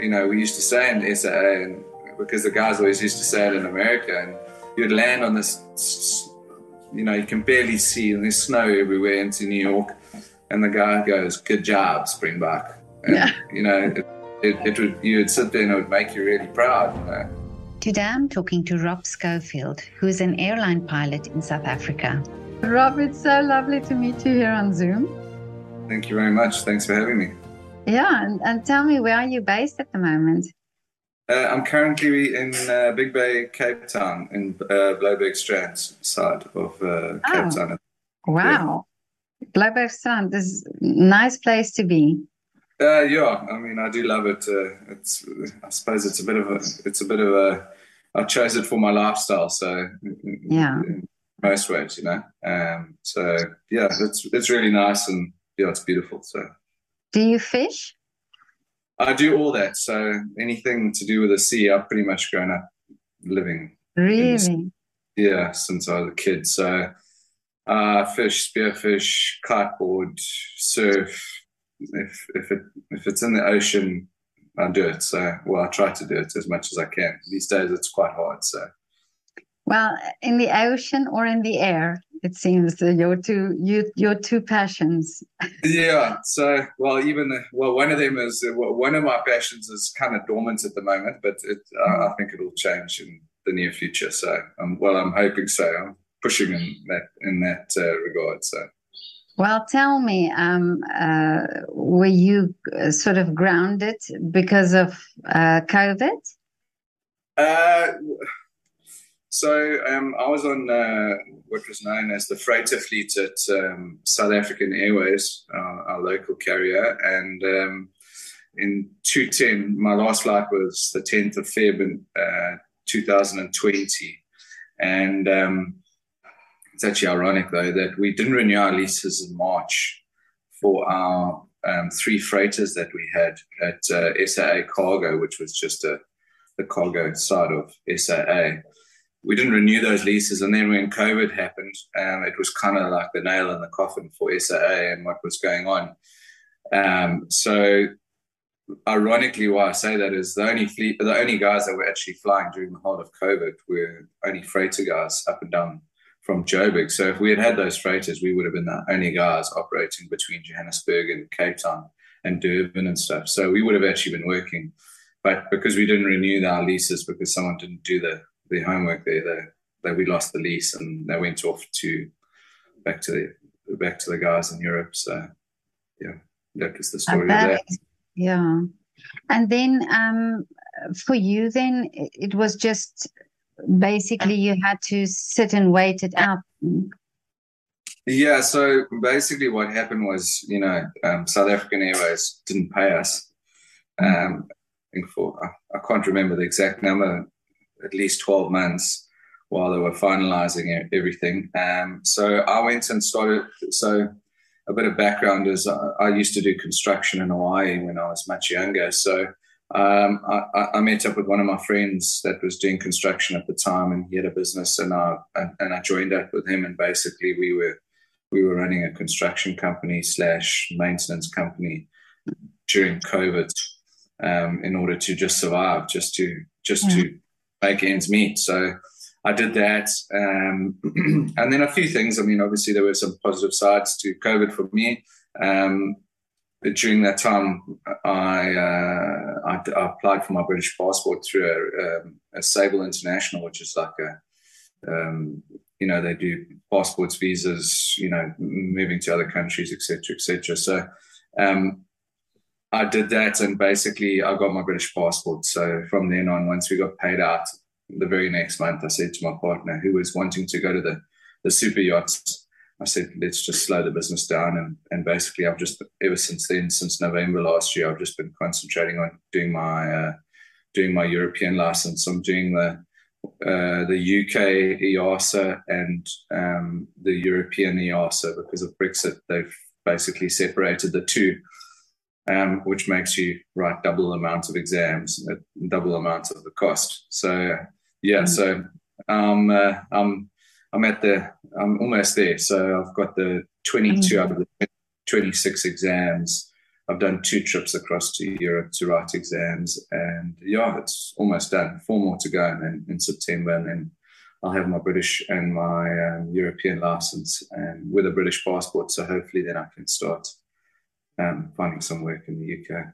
you know, we used to say in SAA, and because the guys always used to say it in America, and you'd land on this, you know, you can barely see, and there's snow everywhere into New York, and the guy goes, "Good job, Springbok." And, Yeah. You know, it, it, it would you would sit there and it would make you really proud. You know? Today I'm talking to Rob Schofield, who is an airline pilot in South Africa. Rob, it's so lovely to meet you here on Zoom. Thank you very much. Thanks for having me. Yeah, and, and tell me, where are you based at the moment? Uh, I'm currently in uh, Big Bay, Cape Town, in uh, Bloubergstrand side of uh, Cape Oh. Town. Wow. Bloubergstrand is a nice place to be. Uh, yeah, I mean, I do love it. Uh, it's, I suppose, it's a bit of a, it's a bit of a. I chose it for my lifestyle, so Yeah. in most ways, you know. Um, so yeah, it's it's really nice and yeah, it's beautiful. So Do you fish? I do all that. So anything to do with the sea, I've pretty much grown up living Really? Yeah, since I was a kid. So, uh, fish, spearfish, kiteboard, surf. If if it if it's in the ocean, I do it. So, well, I try to do it as much as I can. These days, it's quite hard. So, Well, in the ocean or in the air, it seems that your two you your two passions. yeah. So, well, even well, one of them is well, one of my passions is kind of dormant at the moment, but it uh, I think it'll change in the near future. So, um, well, I'm hoping so. I'm pushing in that in that uh, regard. So. Well, tell me, um, uh, were you uh, sort of grounded because of uh, COVID? Uh, so um, I was on uh, what was known as the freighter fleet at um, South African Airways, uh, our local carrier, and um, in 210, my last flight was the 10th of Feb in uh, 2020, and um, it's actually ironic though that we didn't renew our leases in March for our um, three freighters that we had at uh, SAA Cargo, which was just a the cargo side of SAA. We didn't renew those leases, and then when COVID happened, um, it was kind of like the nail in the coffin for SAA and what was going on. Um, so, ironically, why I say that is the only fleet, the only guys that were actually flying during the whole of COVID were only freighter guys up and down from Joburg. So, if we had had those freighters, we would have been the only guys operating between Johannesburg and Cape Town and Durban and stuff. So, we would have actually been working but because we didn't renew our leases because someone didn't do the, the homework there, they, they, we lost the lease and they went off to back to the back to the guys in Europe. So yeah, that was the story of That that. is- yeah. And then um, for you, then it it was just basically you had to sit and wait it out. Yeah, so basically what happened was, you know, um, South African Airways didn't pay us. Um, I think for I, I can't remember the exact number, at least twelve months while they were finalising e- everything. Um, so I went and started. So a bit of background is I, I used to do construction in Hawaii when I was much younger. So um, I, I- met up with one of my friends that was doing construction at the time, and he had a business, and I and, I joined up with him, and basically we were we were running a construction company slash maintenance company during COVID um, in order to just survive, just to just to make ends meet. So I did that, um, and then a few things. I mean, obviously there were some positive sides to COVID for me. Um, during that time, I, uh, I, I applied for my British passport through a, um, a Sable International, which is like a um, you know they do passports, visas, you know, moving to other countries, etc., etc. So um, I did that, and basically I got my British passport. So from then on, once we got paid out, the very next month, I said to my partner, who was wanting to go to the the super yachts, I said, let's just slow the business down. And, and basically, I've just, ever since then, since November last year, I've just been concentrating on doing my, uh, doing my European license. I'm doing the, uh, the UK EASA and um, the European EASA because of Brexit. They've basically separated the two, um, which makes you write double amounts of exams, uh, double amounts of the cost. So, yeah, so um, uh, I'm, I'm at the, I'm almost there. So I've got the 22 out of the 26 exams I've done two trips across to Europe to write exams, and yeah, it's almost done. Four more to go, and then in September, and then I'll have my British and my um, European license, and with a British passport. So hopefully, then I can start um, finding some work in the UK.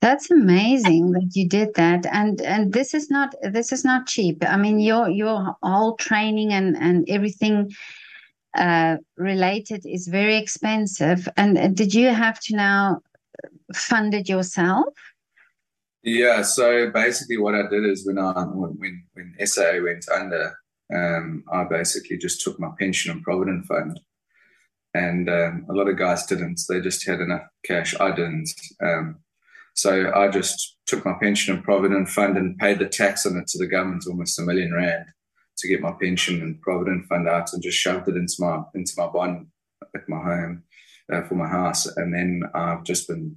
That's amazing that you did that, and and this is not this is not cheap. I mean, your your whole training and and everything uh, related is very expensive. And did you have to now fund it yourself? Yeah. So basically, what I did is when I when when SA went under, um, I basically just took my pension and provident fund, and um, a lot of guys didn't. They just had enough cash. I didn't. Um, so I just took my pension and provident fund and paid the tax on it to the government, almost a million rand to get my pension and provident fund out and just shoved it into my into my bond at my home uh, for my house. And then I've just been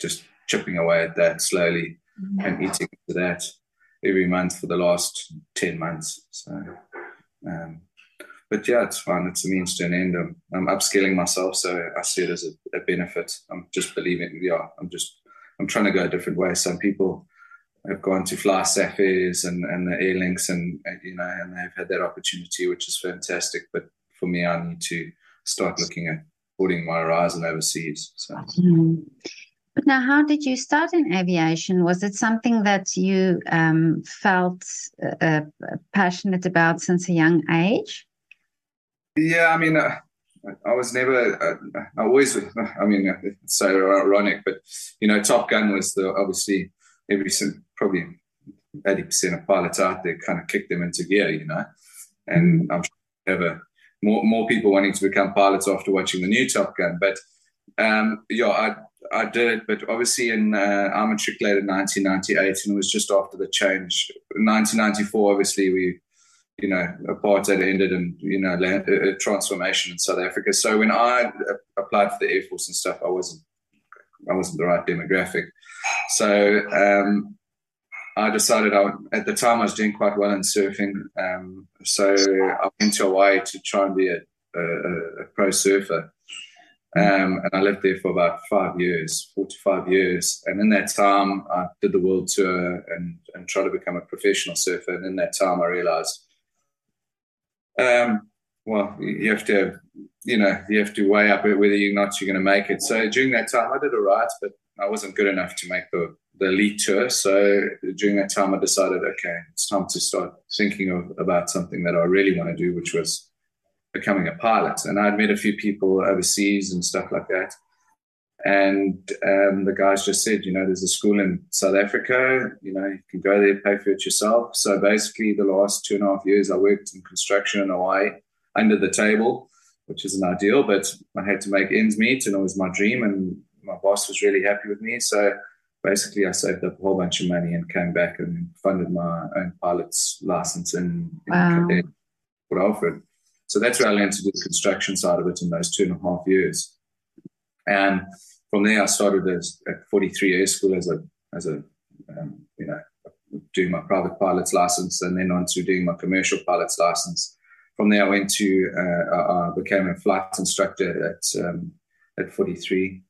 just chipping away at that slowly mm-hmm. and eating into that every month for the last 10 months. So, um, but yeah, it's fun. It's a means to an end. I'm, I'm upskilling myself, so I see it as a, a benefit. I'm just believing, yeah, I'm just, I'm trying to go a different way. Some people have gone to fly Safair and, and the Airlinks, and, you know, and they've had that opportunity, which is fantastic. But for me, I need to start looking at putting my horizon overseas. So. Mm-hmm. But now, how did you start in aviation? Was it something that you um, felt uh, uh passionate about since a young age? Yeah, I mean, uh, I was never. Uh, I always. I mean, it's so ironic, but you know, Top Gun was the obviously every probably 80% of pilots out there kind of kicked them into gear, you know. And. I'm sure ever more more people wanting to become pilots after watching the new Top Gun. But um, yeah, I I did but obviously in uh, I matriculated 1998, and it was just after the change. 1994, obviously we, you know, apartheid ended, and you know, a transformation in South Africa. So when I applied for the Air Force and stuff, I wasn't I wasn't the right demographic. So um, I decided I, at the time I was doing quite well in surfing. Um, so I went to Hawaii to try and be a, a, a pro surfer. Um, and I lived there for about five years, four to five years. And in that time, I did the world tour and, and tried to become a professional surfer. And in that time, I realized, um, well, you have to, you know, you have to weigh up whether you're not you're going to make it. So during that time, I did all right, but I wasn't good enough to make the, the elite tour. So during that time, I decided, okay, it's time to start thinking of about something that I really want to do, which was becoming a pilot. And I'd met a few people overseas and stuff like that. And um, the guys just said, you know, there's a school in South Africa, you know, you can go there, pay for it yourself. So basically, the last two and a half years, I worked in construction in Hawaii under the table, which isn't ideal, but I had to make ends meet and it was my dream. And my boss was really happy with me. So basically, I saved up a whole bunch of money and came back and funded my own pilot's license in, wow. in Port Alfred. So that's where I learned to do the construction side of it in those two and a half years. And from there, I started at 43 Air School as a, as a um, you know, doing my private pilot's license and then on to doing my commercial pilot's license. From there, I went to, uh, I became a flight instructor at, um, at 43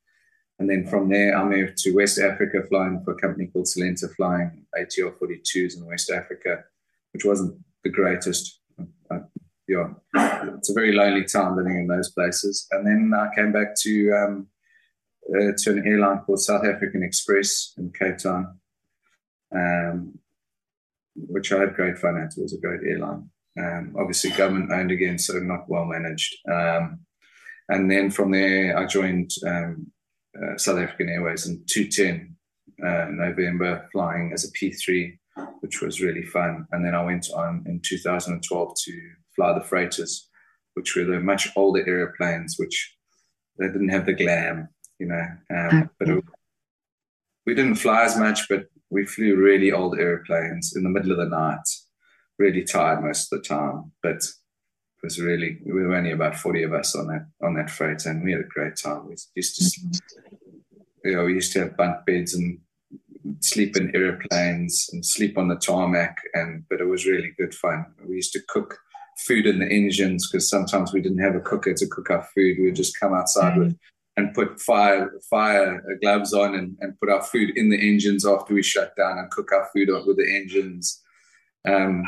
and then from there, I moved to West Africa, flying for a company called Solenta, flying ATR 42s in West Africa, which wasn't the greatest. Uh, it's a very lonely time living in those places. And then I came back to um, uh, to an airline called South African Express in Cape Town, um, which I had great fun at. It was a great airline. Um, obviously, government owned again, so not well managed. Um, and then from there, I joined um, uh, South African Airways in 210 uh, November, flying as a P3, which was really fun. And then I went on in 2012 to fly the freighters, which were the much older airplanes, which they didn't have the glam, you know. Um, but it, we didn't fly as much, but we flew really old airplanes in the middle of the night, really tired most of the time. But it was really we were only about 40 of us on that on that freight and we had a great time we used to mm-hmm. you know we used to have bunk beds and sleep in airplanes and sleep on the tarmac and but it was really good fun we used to cook food in the engines because sometimes we didn't have a cooker to cook our food we would just come outside mm-hmm. with and put fire fire gloves on and, and put our food in the engines after we shut down and cook our food up with the engines. Um,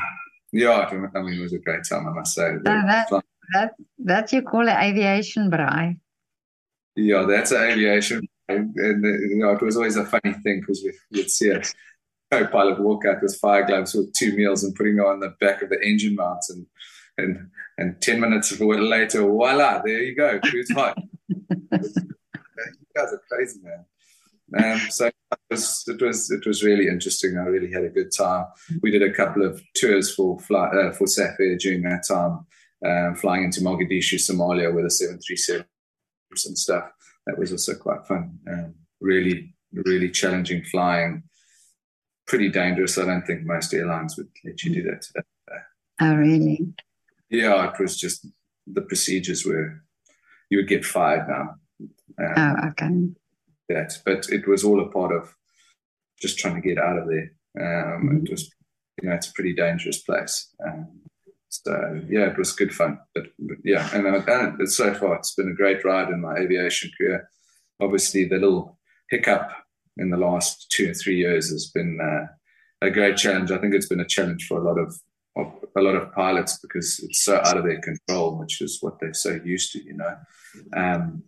yeah, I mean, it was a great time, I must say. that, that, that you call it aviation braai. Yeah, that's aviation. And, and you know, it was always a funny thing because we, would see a co-pilot walk out with fire gloves with two meals and putting on the back of the engine mounts and and and 10 minutes later, voila, there you go. Food's hot. you guys are crazy, man. Um, so it was, it was it was really interesting. I really had a good time. We did a couple of tours for fly, uh, for Safair during that time, um, flying into Mogadishu, Somalia, with a seven three seven and stuff. That was also quite fun. Um, really, really challenging flying. Pretty dangerous. I don't think most airlines would let you do that today. Oh, really? Yeah, it was just the procedures were you would get fired now. Um, oh, okay. That, but it was all a part of just trying to get out of there. Um, mm-hmm. It was, you know, it's a pretty dangerous place. Um, so yeah, it was good fun. But, but yeah, and, uh, and so far it's been a great ride in my aviation career. Obviously, the little hiccup in the last two or three years has been uh, a great challenge. I think it's been a challenge for a lot of of a lot of pilots because it's so out of their control, which is what they're so used to, you know. Um,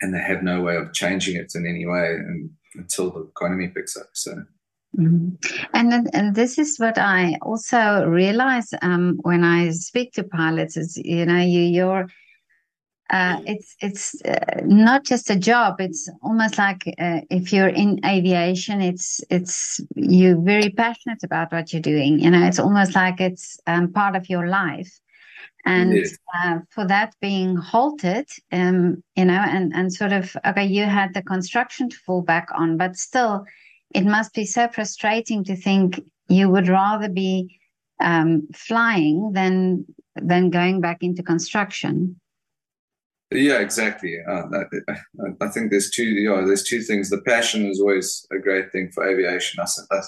and they have no way of changing it in any way and, until the economy picks up. So. Mm-hmm. And and this is what I also realize um, when I speak to pilots is you know you you're uh, it's it's uh, not just a job. It's almost like uh, if you're in aviation, it's it's you're very passionate about what you're doing. You know, it's almost like it's um, part of your life. And yes. Uh, for that being halted, um, you know, and and sort of okay, you had the construction to fall back on, but still, it must be so frustrating to think you would rather be um, flying than than going back into construction. Yeah, exactly. Uh, I, I, think there's two. You know, there's two things. The passion is always a great thing for aviation. I, I,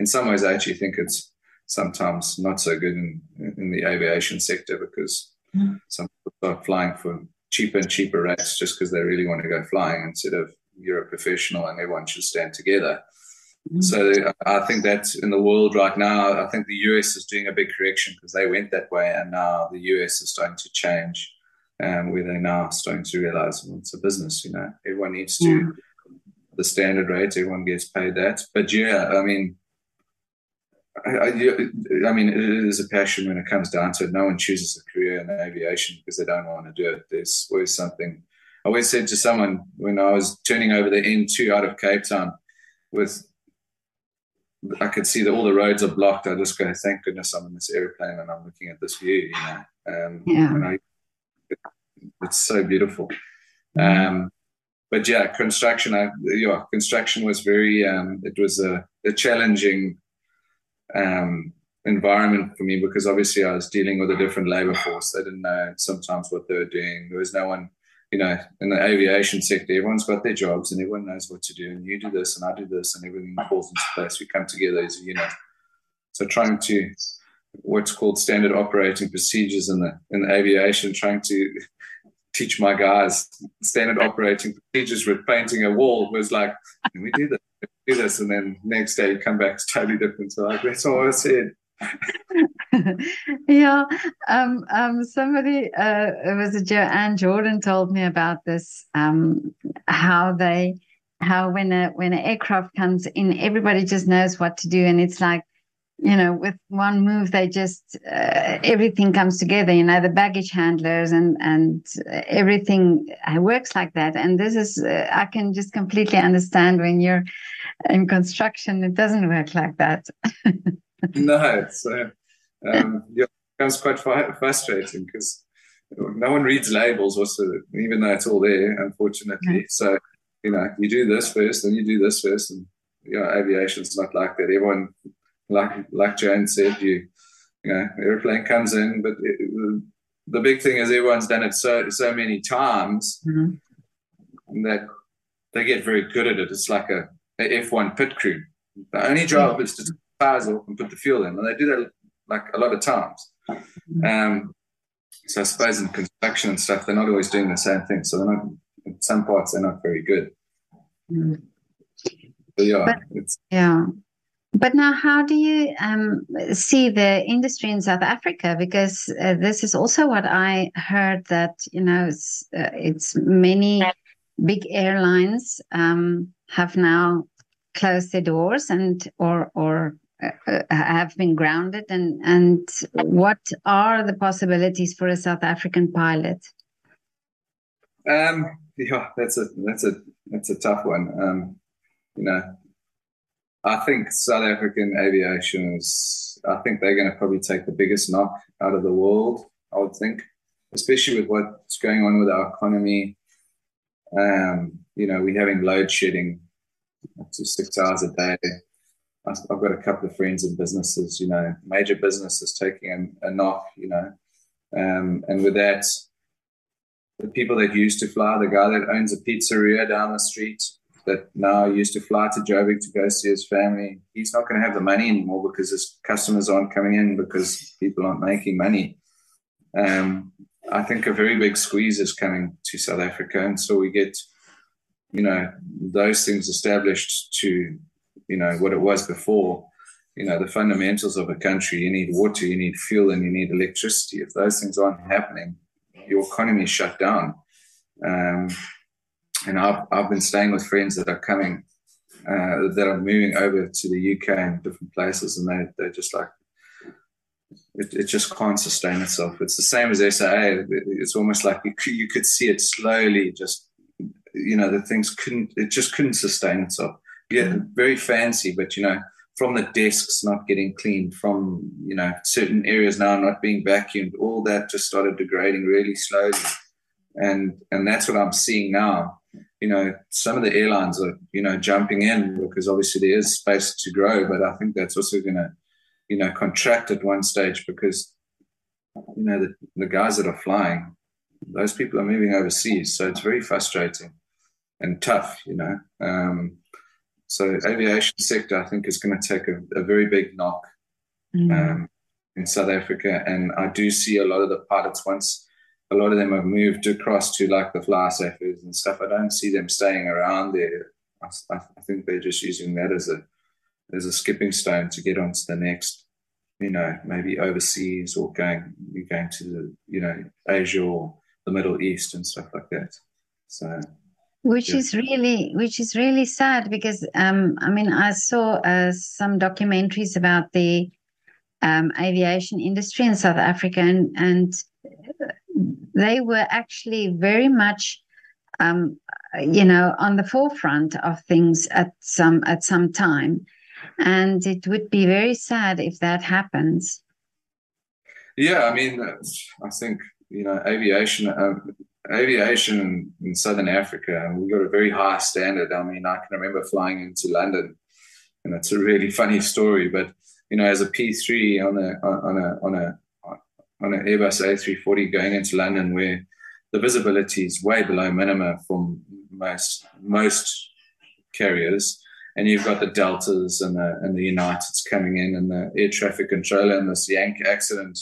in some ways, I actually think it's sometimes not so good in in the aviation sector because mm. some people are flying for cheaper and cheaper rates just because they really want to go flying instead of you're a professional and everyone should stand together. Mm. So I think that in the world right now, I think the US is doing a big correction because they went that way, and now the US is starting to change um, where they're now starting to realize well, it's a business. You know, everyone needs to yeah. the standard rate. Everyone gets paid that. But yeah, I mean, I, I, I, mean, it is a passion when it comes down to it. No one chooses a career in aviation because they don't want to do it. There's always something. I always said to someone when I was turning over the N2 out of Cape Town with I could see that all the roads are blocked. I just go, thank goodness I'm in this airplane and I'm looking at this view, you know. Um, yeah. And I it's so beautiful. Um, but yeah, construction. I, yeah, construction was very. Um, it was a, a challenging um, environment for me because obviously I was dealing with a different labor force. They didn't know sometimes what they were doing. There was no one, you know, in the aviation sector. Everyone's got their jobs and everyone knows what to do. And you do this and I do this, and everything falls into place. We come together as a unit. So trying to what's called standard operating procedures in the in the aviation, trying to teach my guys standard operating procedures with painting a wall was like, can we do this? do this? And then next day you come back, it's totally different. So like, that's all I said. yeah, um, um, somebody, uh, it was a Joanne Jordan told me about this, um, how they, how when a when an aircraft comes in, everybody just knows what to do, and it's like you know, with one move, they just uh, everything comes together. You know, the baggage handlers and and everything works like that. And this is uh, I can just completely understand when you're in construction, it doesn't work like that. no, it's uh, um, it becomes quite frustrating because no one reads labels, also, even though it's all there, unfortunately. Yeah. So you know, you do this first, and you do this first, and you know, aviation's not like that. Everyone like like Joan said, you you know, airplane comes in, but it, the big thing is everyone's done it so so many times mm-hmm. that they get very good at it. It's like a, a F1 pit crew. The only job is to tires off and put the fuel in, and they do that like a lot of times. Mm-hmm. Um, so I suppose in construction and stuff, they're not always doing the same thing. So they're not in some parts they're not very good. Mm. But yeah, But- it's Yeah. But now, how do you um, see the industry in South Africa? Because uh, this is also what I heard that you know it's, uh, it's many big airlines um, have now closed their doors and or or uh, uh, have been grounded. And and what are the possibilities for a South African pilot? Um, yeah, that's a that's a that's a tough one. Um, you know, I think South African aviation is. I think they're going to probably take the biggest knock out of the world. I would think, especially with what's going on with our economy. Um, you know, we're having load shedding up to six hours a day. I've got a couple of friends in businesses. You know, major businesses taking a, a knock. You know, um, and with that, the people that used to fly, the guy that owns a pizzeria down the street that now used to fly to Joburg to go see his family, he's not going to have the money anymore because his customers aren't coming in because people aren't making money. Um, I think a very big squeeze is coming to South Africa, and so we get, you know, those things established to, you know, what it was before. You know, the fundamentals of a country. You need water, you need fuel, and you need electricity. If those things aren't happening, your economy is shut down. Um, and I've, I've been staying with friends that are coming, uh, that are moving over to the UK and different places, and they, they're just like, it, it just can't sustain itself. It's the same as SAA. It's almost like you could, you could see it slowly just, you know, the things couldn't, it just couldn't sustain itself. Yeah, very fancy, but, you know, from the desks not getting cleaned, from, you know, certain areas now not being vacuumed, all that just started degrading really slowly. And, and that's what I'm seeing now you know, some of the airlines are, you know, jumping in because obviously there is space to grow, but I think that's also going to, you know, contract at one stage because, you know, the, the guys that are flying, those people are moving overseas. So it's very frustrating and tough, you know. Um, so aviation sector, I think, is going to take a, a very big knock um, in South Africa. And I do see a lot of the pilots once a lot of them have moved across to like the FlySafairs and stuff. I don't see them staying around there. I, I, think they're just using that as a as a skipping stone to get onto the next, you know, maybe overseas or going you're going to the you know Asia or the Middle East and stuff like that. So which Yeah. is really which is really sad because um i mean i saw uh, some documentaries about the um, aviation industry in south africa and and they were actually very much um you know on the forefront of things at some at some time and it would be very sad if that happens Yeah, I mean, uh, I think you know, aviation, um, aviation in, in Southern Africa, and we got a very high standard. I mean, I can remember flying into London, and it's a really funny story. But you know, as a P three on a on a on a on an Airbus A three forty going into London, where the visibility is way below minimum for most most carriers. And you've got the Deltas and the and the Uniteds coming in, and the air traffic controller, and this Yank accident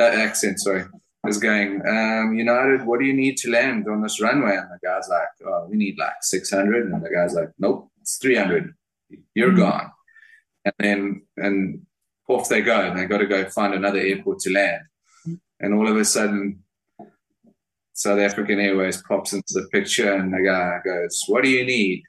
uh, accent, sorry, is going, um, United, what do you need to land on this runway? And the guy's like, oh, we need like 600. And the guy's like, nope, it's 300. You're Mhm. gone. And then, and off they go. And they got to go find another airport to land. And all of a sudden, South African Airways pops into the picture and the guy goes, what do you need?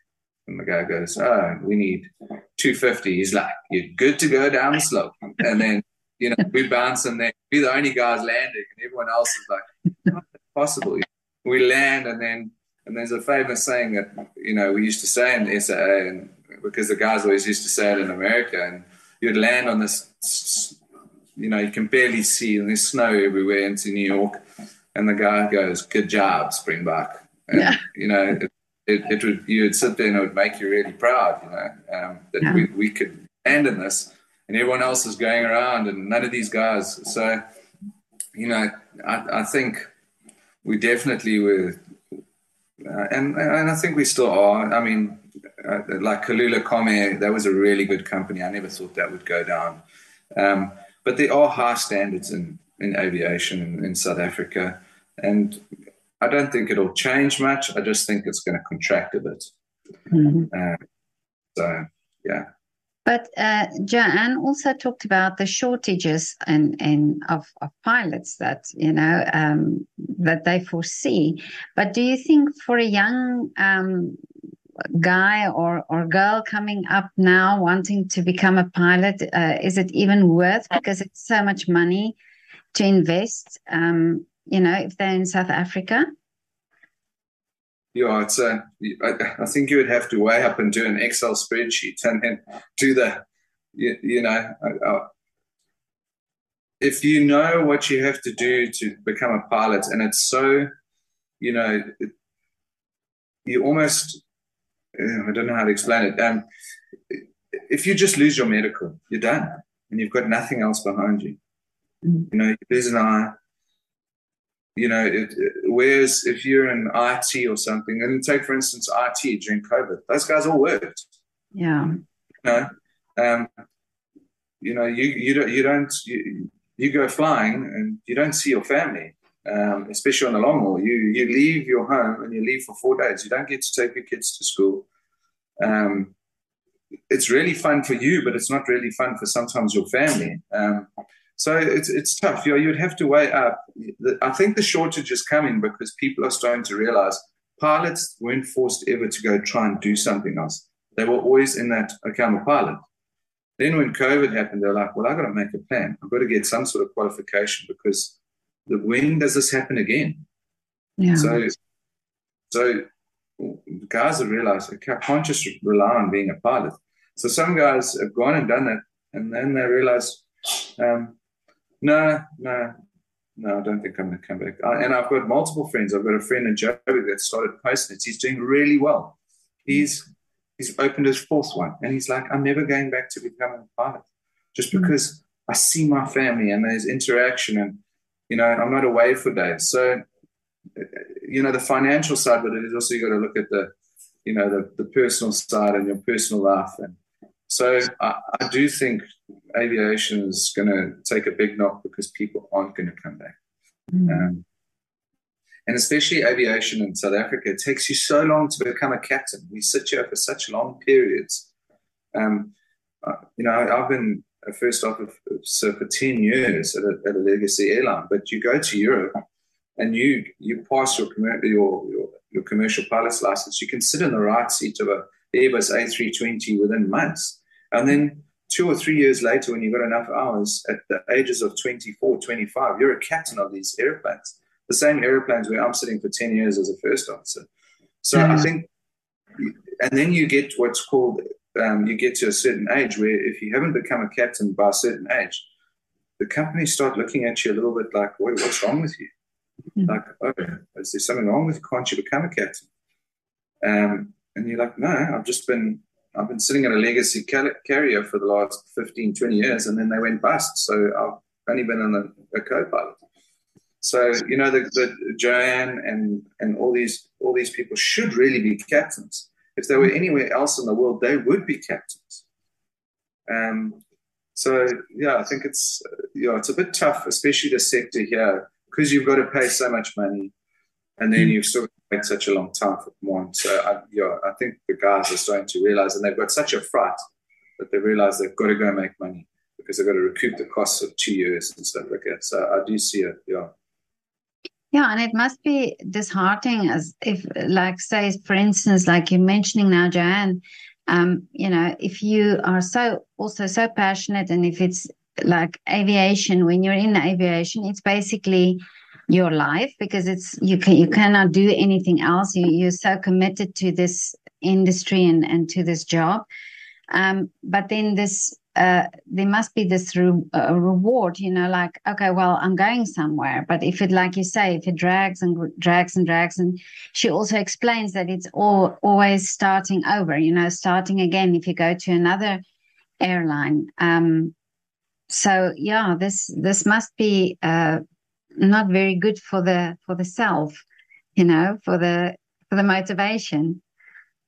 And the guy goes, oh, we need 250. He's like, you're good to go down the slope. And then you know, we bounce and then we're the only guys landing, and everyone else is like, "How is that possible? We land, and then and there's a famous saying that you know we used to say in SAA, and because the guys always used to say it in America, and you'd land on this, you know, you can barely see, and there's snow everywhere into New York, and the guy goes, "Good job, Springbok," and Yeah. you know. It, it, it would you would sit there and it would make you really proud, you know, um, that Yeah. we, we could land in this and everyone else is going around and none of these guys. So, you know, I, I think we definitely were, uh, and and I think we still are. I mean, uh, like Kulula Comair, that was a really good company. I never thought that would go down. Um, but there are high standards in, in aviation in, in South Africa. And I don't think it'll change much. I just think it's going to contract a bit. Mm-hmm. Uh, so yeah. But uh, Joanne also talked about the shortages and and of, of pilots that you know um, that they foresee. But do you think for a young um, guy or or girl coming up now wanting to become a pilot, uh, is it even worth because it's so much money to invest? Um, you know, if they're in South Africa. Yeah, it's a, I, I think you would have to weigh up and do an Excel spreadsheet and then do the, you, you know, uh, if you know what you have to do to become a pilot, and it's so, you know, it, you almost, I don't know how to explain it. Um, if you just lose your medical, you're done, and you've got nothing else behind you. Mm-hmm. You know, you lose an eye, you know, it, whereas if you're in IT or something, and take for instance IT during COVID, those guys all worked. Yeah. You know, um, you know, you you don't you don't you, you go flying and you don't see your family, um, especially on the long haul. You you leave your home and you leave for four days. You don't get to take your kids to school. Um, it's really fun for you, but it's not really fun for sometimes your family. Um, so it's it's tough. You know, you'd have to weigh up. I think the shortage is coming because people are starting to realize pilots weren't forced ever to go try and do something else. They were always in that, okay, I'm a pilot. Then when COVID happened, they're like, well, I've got to make a plan. I've got to get some sort of qualification because when does this happen again? Yeah. So, so guys have realized I can't just rely on being a pilot. So some guys have gone and done that, and then they realize, um, no, no, no, I don't think I'm going to come back. I, and I've got multiple friends. I've got a friend in Joey that started Postnets. He's doing really well. He's he's opened his fourth one, and he's like, I'm never going back to becoming a pilot, just hmm. because mm-hmm. I see my family and there's interaction, and you know, I'm not away for days. So, you know, the financial side, but it is also you got to look at the, you know, the the personal side and your personal life, and so I, I do think aviation is going to take a big knock because people aren't going to come back. Mm. Um, and especially aviation in South Africa, it takes you so long to become a captain. We sit here for such long periods. Um, uh, you know, I've been a first officer for 10 years at a, at a legacy airline, but you go to Europe and you you pass your, your, your, your commercial pilot's license, you can sit in the right seat of a Airbus A320 within months. And then two or three years later, when you've got enough hours at the ages of 24, 25, you're a captain of these airplanes, the same airplanes where I'm sitting for 10 years as a first officer. So mm-hmm. I think, and then you get what's called, um, you get to a certain age where if you haven't become a captain by a certain age, the company start looking at you a little bit like, what's wrong with you? Mm-hmm. Like, oh, is there something wrong with you? Can't you become a captain? Um, and you're like, no, I've just been I've been sitting at a legacy carrier for the last 15, 20 years, and then they went bust. So I've only been in a, a co-pilot. So you know, the, the Joanne and and all these all these people should really be captains. If they were anywhere else in the world, they would be captains. Um, so yeah, I think it's yeah, it's a bit tough, especially the sector here, because you've got to pay so much money, and then mm. you've still wait such a long time for one. So I, yeah, I think the guys are starting to realize, and they've got such a fright that they realize they've got to go make money because they've got to recoup the costs of two years and stuff like that. So I do see it, yeah. Yeah, and it must be disheartening as if, like, say, for instance, like you're mentioning now, Joanne, um, you know, if you are so also so passionate, and if it's like aviation, when you're in aviation, it's basically your life because it's you can you cannot do anything else. You, you're so committed to this industry and, and to this job. Um, but then this uh, there must be this re- uh, reward you know like okay well i'm going somewhere. But if it like you say if it drags and drags and drags and she also explains that it's all always starting over you know starting again if you go to another airline. Um, so yeah this this must be uh, not very good for the for the self you know for the for the motivation.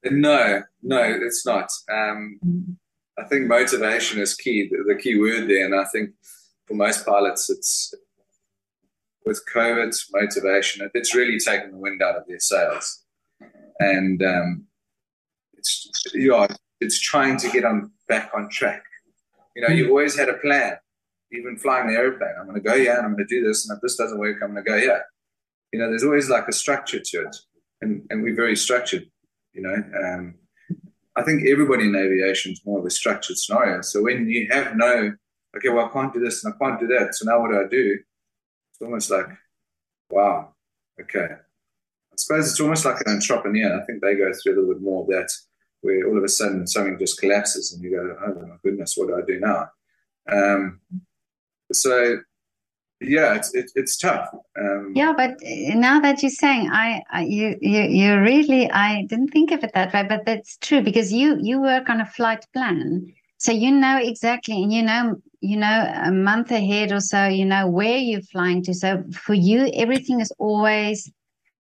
No no it's not. Um, mm-hmm. I think motivation is key the, the, key word there and i think for most pilots it's with COVID motivation, it's really taken the wind out of their sails, and um, it's yeah, it's trying to get on back on track. You know, you've always had a plan, even flying the airplane. I'm going to go here and I'm going to do this, and if this doesn't work, I'm going to go here. You know, there's always like a structure to it, and and we're very structured. You know, um, I think everybody in aviation is more of a structured scenario. So when you have no, okay, well, I can't do this and I can't do that. So now what do I do? It's almost like, wow, okay. I suppose it's almost like an entrepreneur. I think they go through a little bit more of that, where all of a sudden something just collapses and you go, oh my goodness, what do I do now? Um, so yeah, it's it, it's tough. Um, yeah, but now that you're saying, I, I, you you you really I didn't think of it that way, but that's true because you you work on a flight plan, so you know exactly, and you know you know a month ahead or so, you know where you're flying to. So for you, everything is always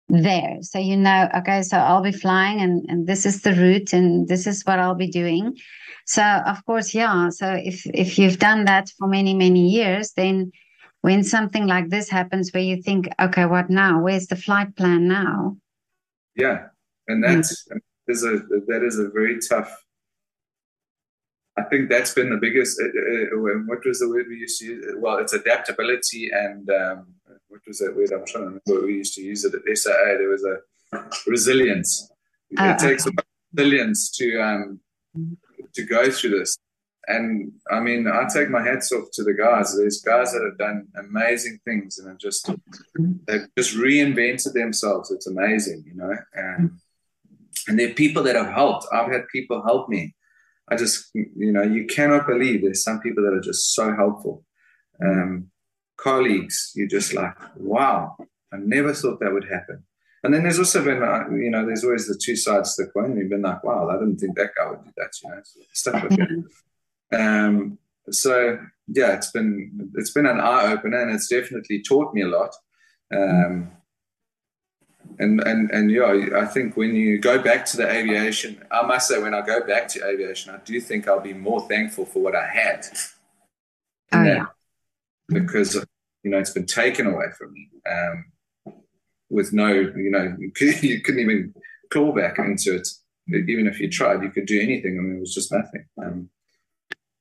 there. So you know, okay, so I'll be flying, and and this is the route, and this is what I'll be doing. So of course, yeah. So if if you've done that for many many years, then when something like this happens where you think okay what now? Where's the flight plan now? Yeah and that's mm. is a that is a very tough i think that's been the biggest uh, uh, uh what was the word we used to use? Well it's adaptability and um, what was that word? I'm trying to remember we used to use it at saa there was a resilience. Uh, it takes okay. resilience to um, to go through this and I mean, I take my hats off to the guys. There's guys that have done amazing things and have just they've just reinvented themselves. It's amazing, you know. And and there are people that have helped. I've had people help me. I just, you know, you cannot believe there's some people that are just so helpful. Um, colleagues, you're just like, wow, I never thought that would happen. And then there's also been, uh, you know, there's always the two sides to the coin. You've been like, wow, I didn't think that guy would do that, you know, stuff like that. Um, so yeah, it's been it's been an eye opener, and it's definitely taught me a lot. Um, and and and yeah, I think when you go back to the aviation, I must say when I go back to aviation, I do think I'll be more thankful for what I had. Oh yeah, because you know it's been taken away from me um, with no, you know, you, could, you couldn't even claw back into it. Even if you tried, you could do anything. I mean, it was just nothing. Um,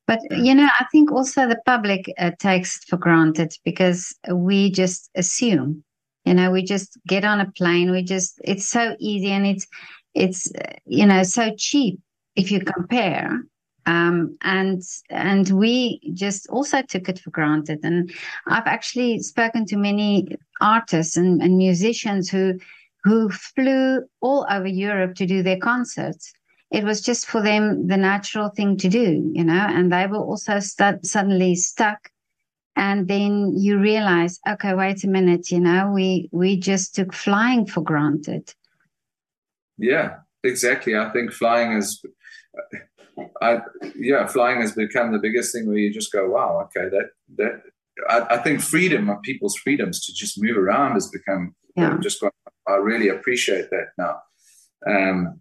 but you know, I think also the public uh, takes for granted because we just assume. You know, we just get on a plane. We just it's so easy and it's it's you know so cheap if you compare. Um, and and we just also took it for granted. And I've actually spoken to many artists and, and musicians who who flew all over Europe to do their concerts it was just for them the natural thing to do, you know, and they were also st- suddenly stuck. And then you realize, okay, wait a minute, you know, we we just took flying for granted. Yeah, exactly. I think flying is, I yeah, flying has become the biggest thing where you just go, wow, okay, that that. I, I think freedom of people's freedoms to just move around has become yeah. just. Gone, I really appreciate that now. Um,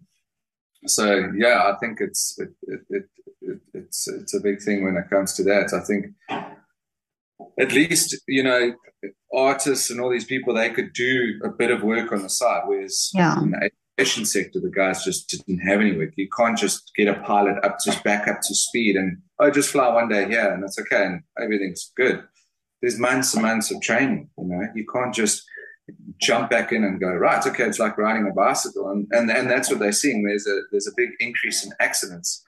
so yeah, I think it's it, it, it, it's it's a big thing when it comes to that. I think at least you know artists and all these people they could do a bit of work on the side, whereas yeah. in the aviation sector the guys just didn't have any work. You can't just get a pilot up just back up to speed and oh just fly one day here and it's okay and everything's good. There's months and months of training. You know, you can't just jump back in and go right okay it's like riding a bicycle. And and, and that's what they're seeing. There's a there's a big increase in accidents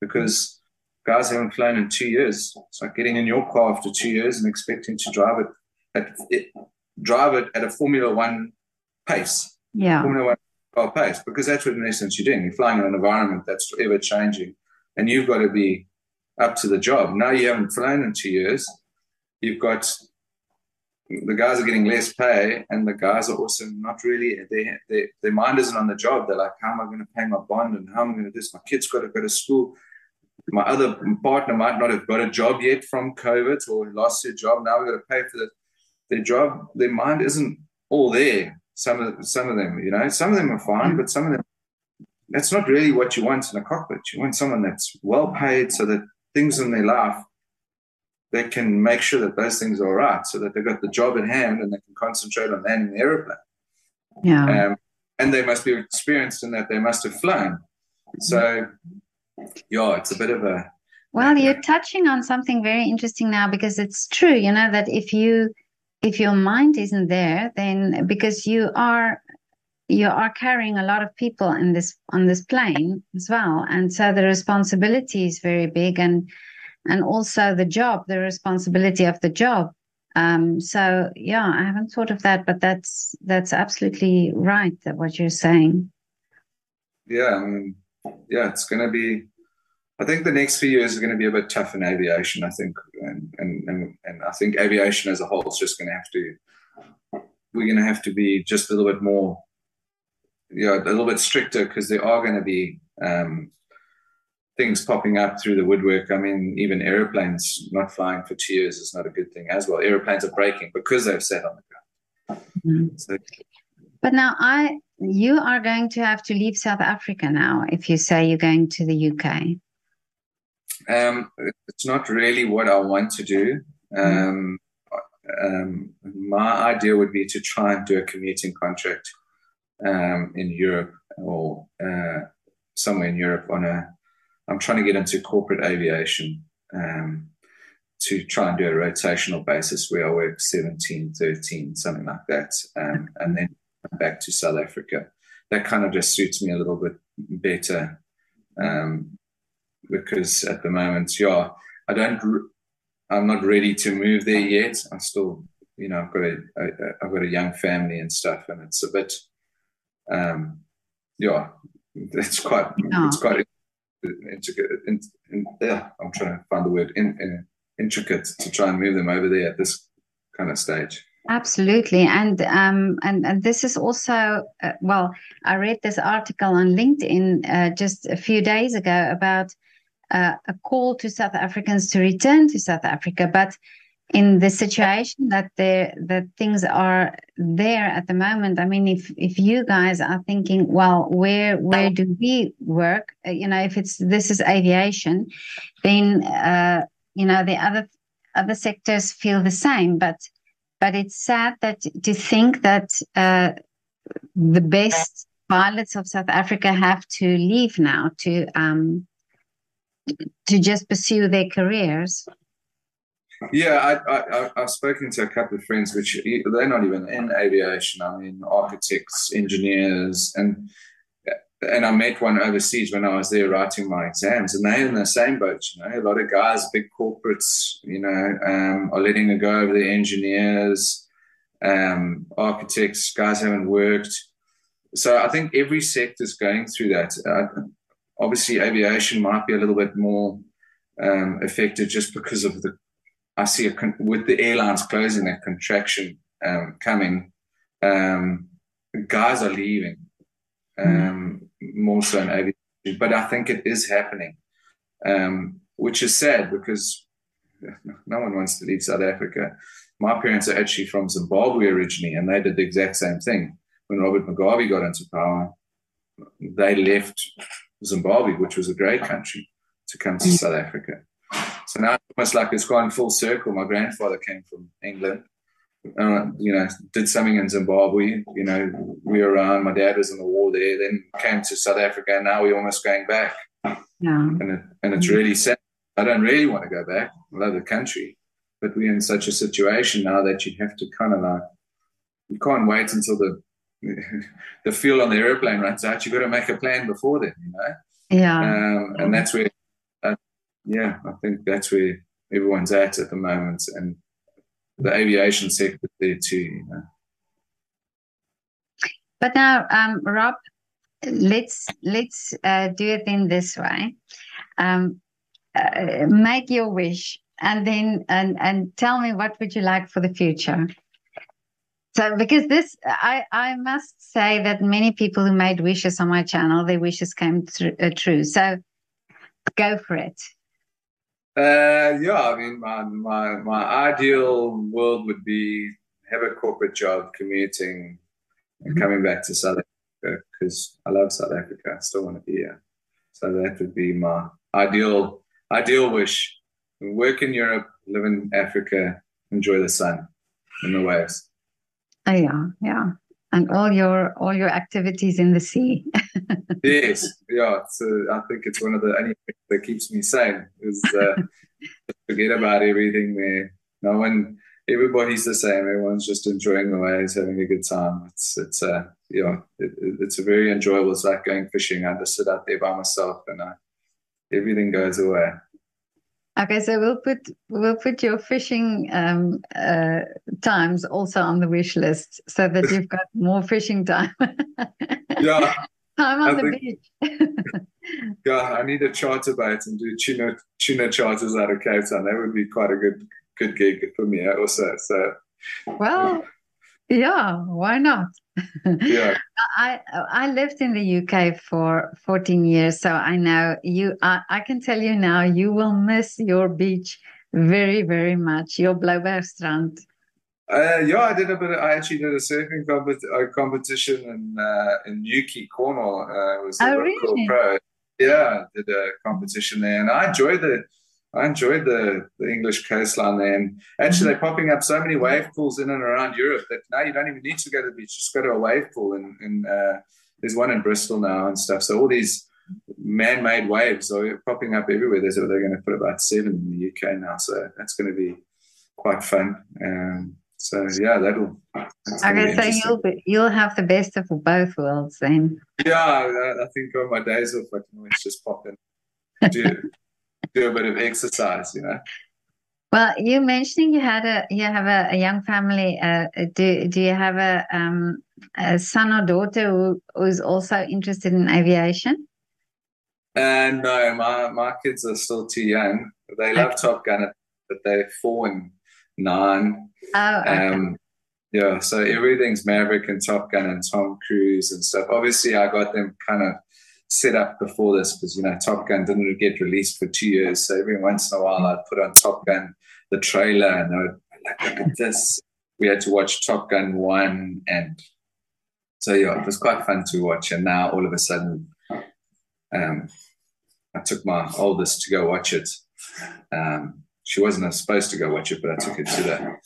because guys haven't flown in two years. It's like getting in your car after two years and expecting to drive it at it, drive it at a formula one pace. Yeah. Formula one car pace because that's what in essence you're doing. You're flying in an environment that's ever changing and you've got to be up to the job. Now you haven't flown in two years. You've got the guys are getting less pay, and the guys are also not really their their, their mind isn't on the job. They're like, how am I going to pay my bond, and how am I going to do this? My kids got to go to school. My other partner might not have got a job yet from COVID or lost their job. Now we've got to pay for the, their job. Their mind isn't all there. Some of some of them, you know, some of them are fine, but some of them, that's not really what you want in a cockpit. You want someone that's well paid so that things in their life they can make sure that those things are right so that they've got the job in hand and they can concentrate on landing the aeroplane. Yeah. Um, and they must be experienced in that they must have flown. So, yeah, it's a bit of a. Well, you're touching on something very interesting now because it's true, you know, that if you if your mind isn't there, then because you are you are carrying a lot of people in this on this plane as well, and so the responsibility is very big, and and also the job, the responsibility of the job. Um, so yeah, I haven't thought of that, but that's that's absolutely right. That what you're saying. Yeah, I mean, yeah, it's going to be. I think the next few years are going to be a bit tough in aviation. I think, and and and, and I think aviation as a whole is just going to have to. We're going to have to be just a little bit more, yeah, a little bit stricter because there are going to be um, things popping up through the woodwork. I mean, even airplanes not flying for two years is not a good thing as well. Airplanes are breaking because they've sat on the ground. Mm-hmm. So, but now I, you are going to have to leave South Africa now if you say you're going to the UK. Um, it's not really what I want to do. Um, um, my idea would be to try and do a commuting contract um, in Europe or uh, somewhere in Europe on a. I'm trying to get into corporate aviation um, to try and do a rotational basis where I work 17, 13, something like that, um, and then back to South Africa. That kind of just suits me a little bit better um, because at the moment, yeah, I don't, I'm not ready to move there yet. I still, you know, I've got a, a I've got a young family and stuff, and it's a bit, um, yeah, it's quite, oh. it's quite intricate. In, in, yeah, I'm trying to find the word in, in, intricate to try and move them over there at this kind of stage. Absolutely, and um, and and this is also uh, well. I read this article on LinkedIn uh, just a few days ago about uh, a call to South Africans to return to South Africa, but in the situation that there that things are there at the moment i mean if if you guys are thinking well where where do we work uh, you know if it's this is aviation then uh, you know the other other sectors feel the same but but it's sad that to think that uh, the best pilots of south africa have to leave now to um, to just pursue their careers? Yeah, I, I've spoken to a couple of friends, which they're not even in aviation. I mean, architects, engineers, and and I met one overseas when I was there writing my exams, and they're in the same boat. You know, a lot of guys, big corporates, you know, um, are letting it go over the engineers, um, architects. Guys haven't worked, so I think every sector is going through that. Uh, Obviously, aviation might be a little bit more um, affected just because of the. I see a con- with the airlines closing, that contraction um, coming. Um, guys are leaving mm. more so in aviation, but I think it is happening, um, which is sad because no one wants to leave South Africa. My parents are actually from Zimbabwe originally, and they did the exact same thing. When Robert Mugabe got into power, they left Zimbabwe, which was a great country, to come to mm. South Africa. So now it's almost like it's gone full circle. My grandfather came from England, uh, you know, did something in Zimbabwe. You know, we were around. My dad was in the war there. Then came to South Africa, and now we're almost going back. Yeah. And it, and it's really sad. I don't really want to go back. I love the country, but we're in such a situation now that you have to kind of like you can't wait until the the fuel on the airplane runs out, you've got to make a plan before then, you know? Yeah. Um, and that's where, yeah, I think that's where everyone's at at the moment. And the aviation sector there too, you know. But now, um, Rob, let's let's uh, do it in this way. Um, uh, make your wish, and then and and tell me what would you like for the future. So, because this, I, I must say that many people who made wishes on my channel, their wishes came through, uh, true. So, go for it. Uh, yeah, I mean, my, my my ideal world would be have a corporate job, commuting, and mm-hmm. coming back to South Africa because I love South Africa. I still want to be here. So that would be my ideal ideal wish. work in Europe, live in Africa, enjoy the sun and the waves. Oh yeah, yeah, and all your all your activities in the sea. yes, yeah. So I think it's one of the only things that keeps me sane is uh, forget about everything there. No one, everybody's the same. Everyone's just enjoying the waves, having a good time. It's it's uh yeah, it, it's a very enjoyable. It's like going fishing. I just sit out there by myself and uh, everything goes away. Okay, so we'll put we'll put your fishing um, uh, times also on the wish list so that you've got more fishing time. yeah, time on I the think, beach. yeah, I need a charter boat and do tuna tuna charters out of Cape Town. That would be quite a good good gig for me also. So, well, yeah, why not? Yeah. I I lived in the UK for 14 years, so I know you I, I can tell you now you will miss your beach very, very much. Your Bloubergstrand. Uh, yeah, I did a bit. Of, I actually did a surfing compet- competition in uh, in Newquay, Cornwall. Uh, it was a oh, really? pro. Yeah, did a competition there, and I enjoyed the I enjoyed the, the English coastline there. And actually, they're popping up so many wave pools in and around Europe that now you don't even need to go to the beach. Just go to a wave pool. And, and uh, there's one in Bristol now and stuff. So all these man made waves are popping up everywhere. There's, they're going to put about seven in the UK now. So that's going to be quite fun. Um, so yeah, that'll. Okay, so you'll be, you'll have the best of both worlds then. Yeah, I, I think on my days off, I can always just pop in, do do a bit of exercise, you know. Well, you mentioning you had a you have a, a young family. Uh, do do you have a um, a son or daughter who who's also interested in aviation? Uh, no, my my kids are still too young. They love okay. Top Gun, but they're four and nine. Oh, okay. Um, yeah, so everything's Maverick and Top Gun and Tom Cruise and stuff. Obviously, I got them kind of set up before this because you know Top Gun didn't get released for two years. So every once in a while, I'd put on Top Gun the trailer and I would like, look at this. We had to watch Top Gun one, and so yeah, it was quite fun to watch. And now all of a sudden, um, I took my oldest to go watch it. Um, she wasn't supposed to go watch it, but I took her to the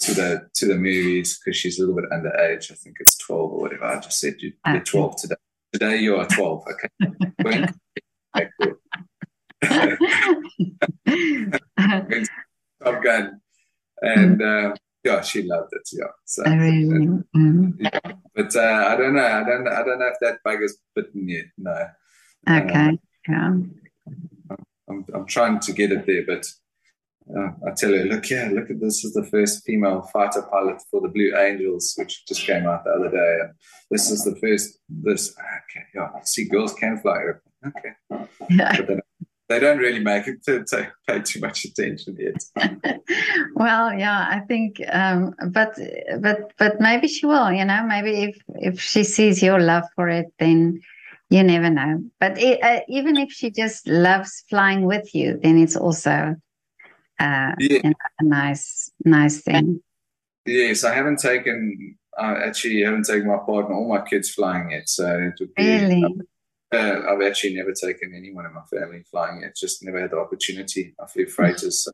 to the to the movies because she's a little bit underage. I think it's twelve or whatever. I just said you're twelve today. Today you are 12. Okay. Top Gun. And uh, yeah, she loved it. Yeah. So, really? mm-hmm. yeah. But uh, I don't know. I don't. I don't know if that bug is bitten yet. No. Okay. Um, yeah. I'm, I'm trying to get it there, but uh, I tell her, look here, look at this is the first female fighter pilot for the Blue Angels, which just came out the other day. And this is the first, this, okay, yeah, see, girls can fly Okay. Yeah. But then, they don't really make it to, to pay too much attention yet. well, yeah, I think, um, but but but maybe she will. You know, maybe if if she sees your love for it, then you never know. But it, uh, even if she just loves flying with you, then it's also uh, yeah. a nice nice thing. Yes, I haven't taken. I actually haven't taken my partner or my kids flying yet. So it would be, really. Uh, I've actually never taken anyone in my family flying yet. Just never had the opportunity. I flew freighters. So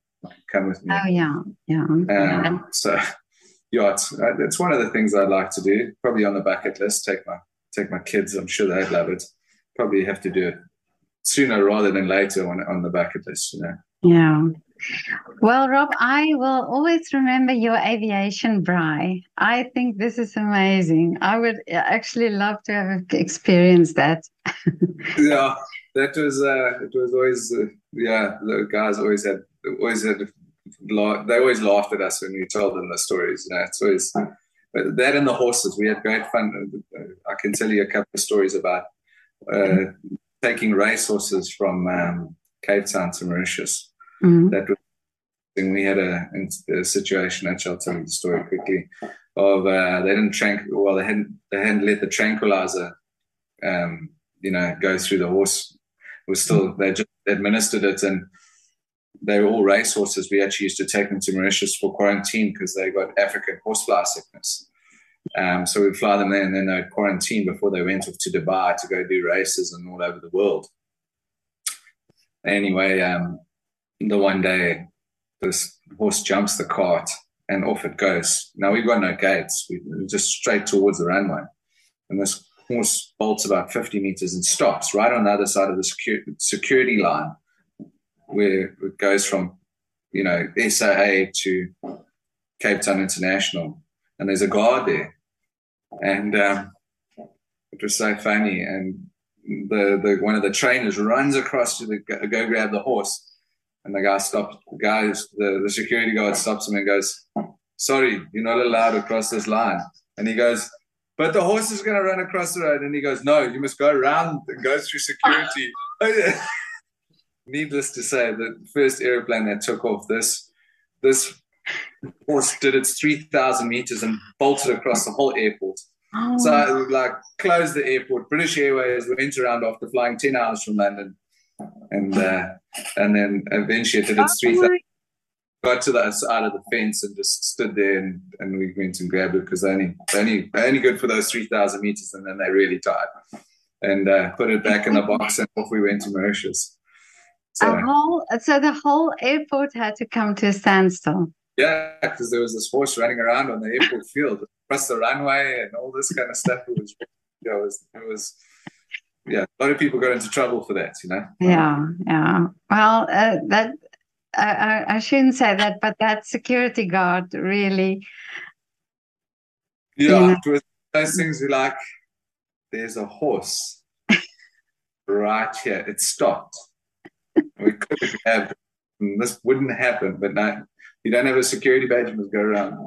come with me. Oh yeah, yeah. Um, yeah. So yeah, it's, uh, one of the things I'd like to do. Probably on the bucket list. Take my take my kids. I'm sure they'd love it. Probably have to do it sooner rather than later on on the bucket list. You know. Yeah. Well, Rob, I will always remember your aviation braai. I think this is amazing. I would actually love to have experienced that. yeah, that was uh, it was always uh, yeah. The guys always had always had they always laughed at us when we told them the stories. You know, it's always that and the horses. We had great fun. I can tell you a couple of stories about uh, taking race horses from um, Cape Town to Mauritius Mm-hmm. That was we had a, a, situation. Actually, I'll tell you the story quickly. Of uh, they didn't trank well, they hadn't they hadn't let the tranquilizer, um, you know, go through the horse. It was still they just administered it, and they were all race horses. We actually used to take them to Mauritius for quarantine because they got African horsefly sickness. Um, so we'd fly them there, and then they'd quarantine before they went off to Dubai to go do races and all over the world. Anyway, um, the one day this horse jumps the cart and off it goes. Now we've got no gates, we are just straight towards the runway. And this horse bolts about 50 meters and stops right on the other side of the security line where it goes from, you know, SAA to Cape Town International. And there's a guard there. And um, it was so funny. And the, the one of the trainers runs across to the, go grab the horse and the guy stops, the guy, the, the security guard stops him and goes, Sorry, you're not allowed to cross this line. And he goes, But the horse is going to run across the road. And he goes, No, you must go around and go through security. Needless to say, the first airplane that took off, this this horse did its 3,000 meters and bolted across the whole airport. Oh. So I like closed the airport. British Airways went around after flying 10 hours from London and uh, and then eventually it did three thousand. Got to the side of the fence and just stood there, and, and we went and grabbed it because they only they only they only good for those three thousand meters, and then they really tired, and uh, put it back in the box, and off we went to Mauritius. So, whole, so the whole airport had to come to a standstill. Yeah, because there was this horse running around on the airport field across the runway and all this kind of stuff. It was, it was, it was yeah, a lot of people got into trouble for that, you know. Yeah, yeah. Well, uh, that I, I shouldn't say that, but that security guard really. Yeah, you know, it was those things you like. There's a horse right here. It stopped. we could have. This wouldn't happen, but now you don't have a security badge. You must go around.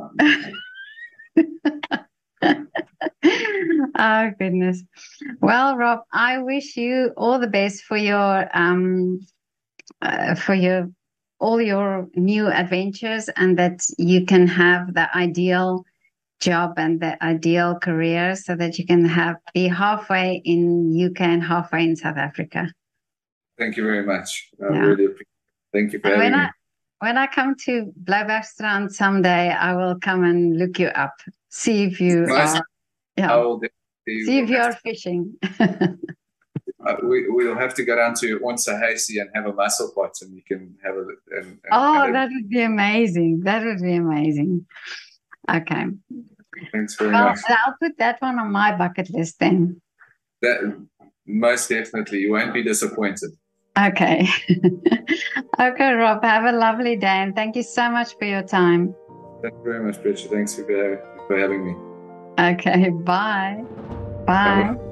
oh goodness. Well, Rob, I wish you all the best for your um uh, for your all your new adventures and that you can have the ideal job and the ideal career so that you can have be halfway in UK and halfway in South Africa. Thank you very much. I yeah. really appreciate it. Thank you for having me. I, when I come to Bloubergstrand someday, I will come and look you up, see if you nice. are yeah. I will See if you are fishing. uh, we, we'll have to go down to Ons Huisie and have a mussel pot and you can have a. And, and, oh, and that would be amazing. That would be amazing. Okay. Thanks very well, much. I'll put that one on my bucket list then. That most definitely. You won't be disappointed. Okay. okay, Rob. Have a lovely day and thank you so much for your time. Thank you very much, Bridget. Thanks for, for having me. Okay, bye. Bye. bye.